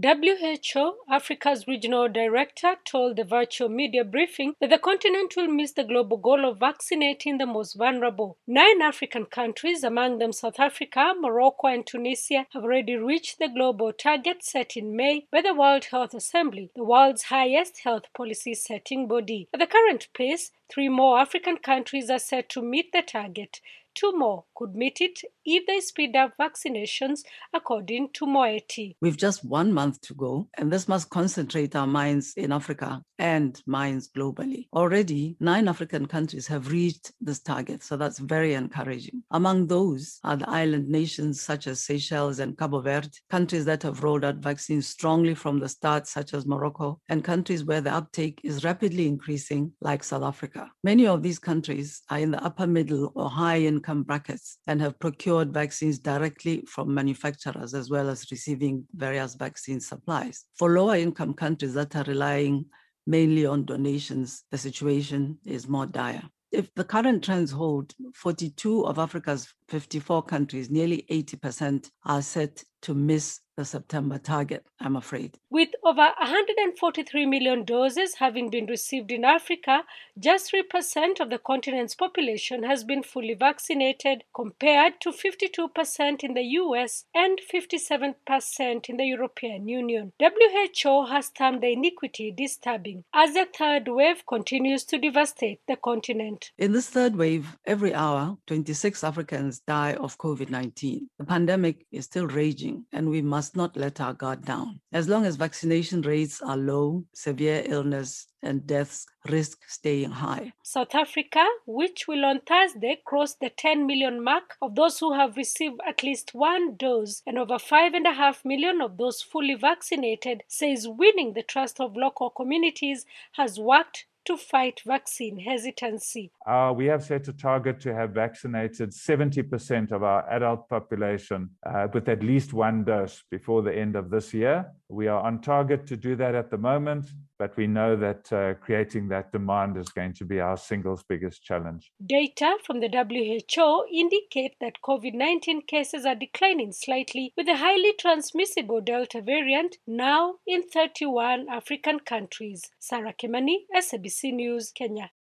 WHO Africa's regional director told the virtual media briefing that the continent will miss the global goal of vaccinating the most vulnerable. Nine African countries, among them South Africa, Morocco, and Tunisia, have already reached the global target set in May by the World Health Assembly, the world's highest health policy setting body. At the current pace, three more African countries are set to meet the target. Two more could meet it if they speed up vaccinations, according to Moeti. We've just one month to go, and this must concentrate our minds in Africa and minds globally. Already, nine African countries have reached this target, so that's very encouraging. Among those are the island nations such as Seychelles and Cabo Verde, countries that have rolled out vaccines strongly from the start, such as Morocco, and countries where the uptake is rapidly increasing, like South Africa. Many of these countries are in the upper middle or high income brackets and have procured vaccines directly from manufacturers as well as receiving various vaccine supplies. For lower income countries that are relying mainly on donations, the situation is more dire. If the current trends hold, 42 of Africa's 54 countries, nearly 80%, are set to miss the September target, I'm afraid. With over 143 million doses having been received in Africa, just 3% of the continent's population has been fully vaccinated, compared to 52% in the US and 57% in the European Union. WHO has termed the iniquity disturbing as the third wave continues to devastate the continent. In this third wave, every hour, 26 Africans die of COVID 19. The pandemic is still raging, and we must not let our guard down. As long as vaccination rates are low, severe illness and deaths risk staying high. South Africa, which will on Thursday cross the 10 million mark of those who have received at least one dose, and over 5.5 million of those fully vaccinated, says winning the trust of local communities has worked to fight vaccine hesitancy. Uh, we have set a target to have vaccinated 70% of our adult population uh, with at least one dose before the end of this year. We are on target to do that at the moment, but we know that uh, creating that demand is going to be our single biggest challenge. Data from the WHO indicate that COVID 19 cases are declining slightly, with the highly transmissible Delta variant now in 31 African countries. Sarah Kimani, SABC News, Kenya.